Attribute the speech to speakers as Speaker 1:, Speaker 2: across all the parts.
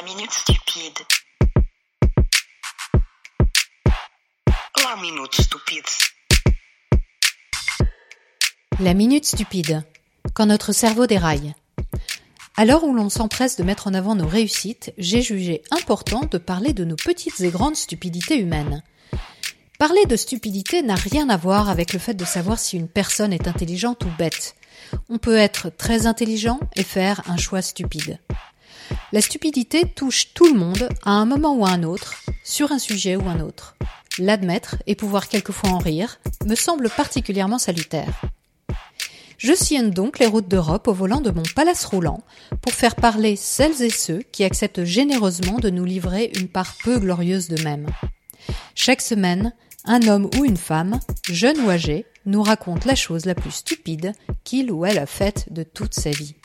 Speaker 1: La minute stupide. La minute stupide.
Speaker 2: La minute stupide. Quand notre cerveau déraille. À l'heure où l'on s'empresse de mettre en avant nos réussites, j'ai jugé important de parler de nos petites et grandes stupidités humaines. Parler de stupidité n'a rien à voir avec le fait de savoir si une personne est intelligente ou bête. On peut être très intelligent et faire un choix stupide. La stupidité touche tout le monde à un moment ou à un autre, sur un sujet ou un autre. L'admettre et pouvoir quelquefois en rire me semble particulièrement salutaire. Je sillonne donc les routes d'Europe au volant de mon palace roulant pour faire parler celles et ceux qui acceptent généreusement de nous livrer une part peu glorieuse d'eux-mêmes. Chaque semaine, un homme ou une femme, jeune ou âgé, nous raconte la chose la plus stupide qu'il ou elle a faite de toute sa vie.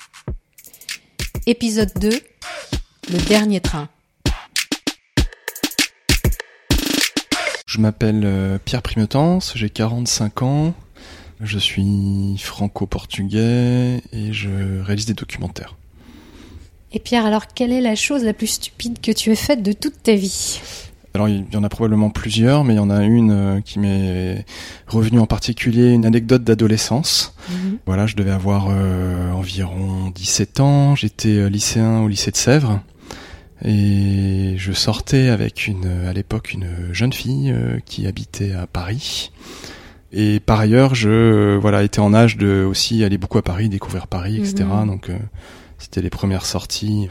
Speaker 2: Épisode 2 Le dernier train.
Speaker 3: Je m'appelle euh, Pierre Primetance, j'ai 45 ans, je suis franco-portugais et je réalise des documentaires.
Speaker 2: Et Pierre, alors quelle est la chose la plus stupide que tu aies faite de toute ta vie?
Speaker 3: Alors il y en a probablement plusieurs, mais il y en a une euh, qui m'est revenue en particulier, une anecdote d'adolescence.
Speaker 2: Mhm.
Speaker 3: Voilà, je devais avoir euh, environ 17 ans, j'étais euh, lycéen au lycée de Sèvres. Et je sortais avec une, à l'époque, une jeune fille euh, qui habitait à Paris. Et par ailleurs, je euh, voilà étais en âge de aussi aller beaucoup à Paris, découvrir Paris, etc.
Speaker 2: Mhm.
Speaker 3: Donc euh, c'était les premières sorties.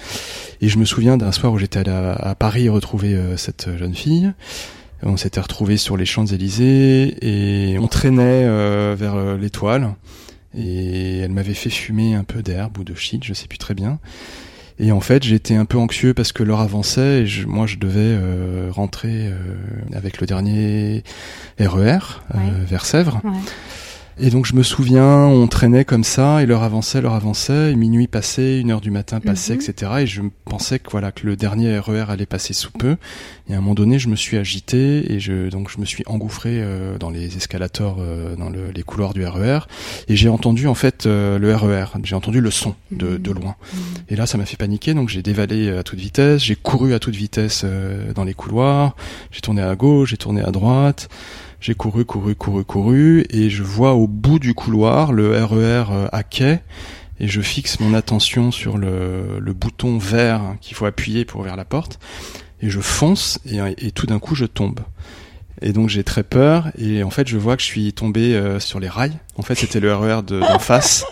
Speaker 3: Et je me souviens d'un soir où j'étais allé à, à Paris retrouver euh, cette jeune fille. On s'était retrouvés sur les Champs-Élysées et on traînait euh, vers l'étoile. Et elle m'avait fait fumer un peu d'herbe ou de shit, je sais plus très bien. Et en fait, j'étais un peu anxieux parce que l'heure avançait et je- moi, je devais euh, rentrer euh, avec le dernier RER euh,
Speaker 2: Ouais.
Speaker 3: vers Sèvres.
Speaker 2: Ouais.
Speaker 3: Et donc, je me souviens, on traînait comme ça et l'heure avançait, l'heure avançait, et minuit passait, une heure du matin passait,
Speaker 2: Mhm.
Speaker 3: etc. Et je pensais que voilà que le dernier RER allait passer sous peu. Et à un moment donné, je me suis agité et je donc je me suis engouffré euh, dans les escalators, euh, dans le- les couloirs du RER. Et j'ai entendu en fait euh, le RER. J'ai entendu le son de, de loin. Et là, ça m'a fait paniquer, donc j'ai dévalé euh, à toute vitesse, j'ai couru à toute vitesse euh, dans les couloirs, j'ai tourné à gauche, j'ai tourné à droite, j'ai couru, couru, couru, couru, et je vois au bout du couloir le RER euh, à quai, et je fixe mon attention sur le, le bouton vert qu'il faut appuyer pour ouvrir la porte, et je fonce, et, tout d'un coup, je tombe. Et donc j'ai très peur, et en fait, je vois que je suis tombé euh, sur les rails. En fait, c'était le RER de- d'en face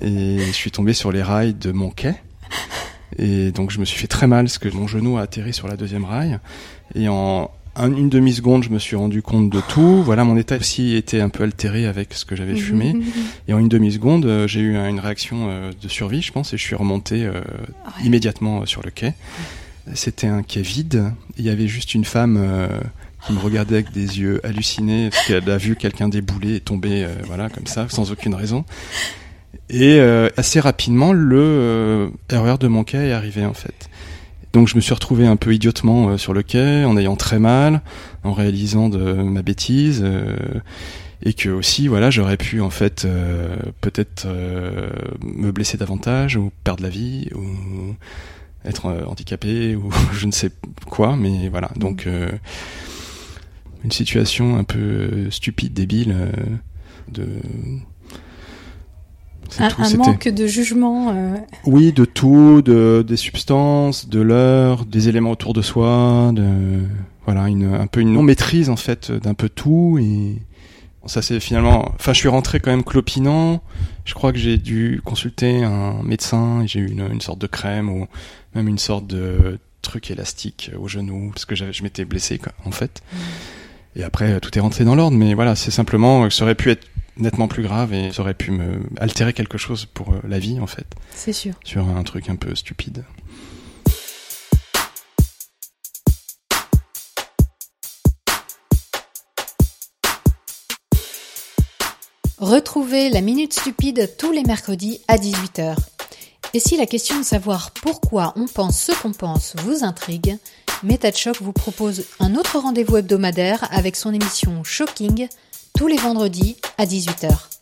Speaker 3: et je suis tombé sur les rails de mon quai. Et donc je me suis fait très mal parce que mon genou a atterri sur la deuxième rail. Et en un- une demi-seconde, je me suis rendu compte de tout. Voilà, mon état aussi était un peu altéré avec ce que j'avais fumé. Et en une demi-seconde, euh, j'ai eu un- une réaction euh, de survie, je pense, et je suis remonté euh,
Speaker 2: Ouais.
Speaker 3: immédiatement euh, sur le quai. C'était un quai vide. Il y avait juste une femme euh, qui me regardait avec des yeux hallucinés parce qu'elle a vu quelqu'un débouler et tomber, euh, voilà, comme ça, sans aucune raison. Et euh, assez rapidement, le euh, RER de mon quai est arrivé en fait. Donc je me suis retrouvé un peu idiotement euh, sur le quai, en ayant très mal, en réalisant de ma bêtise, euh, et que aussi voilà j'aurais pu en fait euh, peut-être euh, me blesser davantage ou perdre la vie ou être euh, handicapé ou je ne sais quoi, mais voilà. Donc euh, une situation un peu stupide, débile de
Speaker 2: Un,
Speaker 3: tout,
Speaker 2: un
Speaker 3: c'était-
Speaker 2: manque de jugement. euh,
Speaker 3: oui, de tout, de, des substances, de l'heure, des éléments autour de soi, de voilà, une, un peu une non maîtrise en fait d'un peu tout et ça c'est finalement, enfin je suis rentré quand même clopinant. Je crois que j'ai dû consulter un médecin et j'ai eu une, une sorte de crème ou même une sorte de truc élastique au genou parce que je m'étais blessé quoi, en fait. Et après tout est rentré dans l'ordre, mais voilà, c'est simplement ça aurait pu être nettement plus grave et ça aurait pu me altérer quelque chose pour euh, la vie en fait
Speaker 2: C'est sûr.
Speaker 3: sur un truc un peu stupide.
Speaker 2: Retrouvez la Minute Stupide tous les mercredis à 18h. Et si la question de savoir pourquoi on pense ce qu'on pense vous intrigue, MetaChoc vous propose un autre rendez-vous hebdomadaire avec son émission Shocking tous les vendredis à 18h.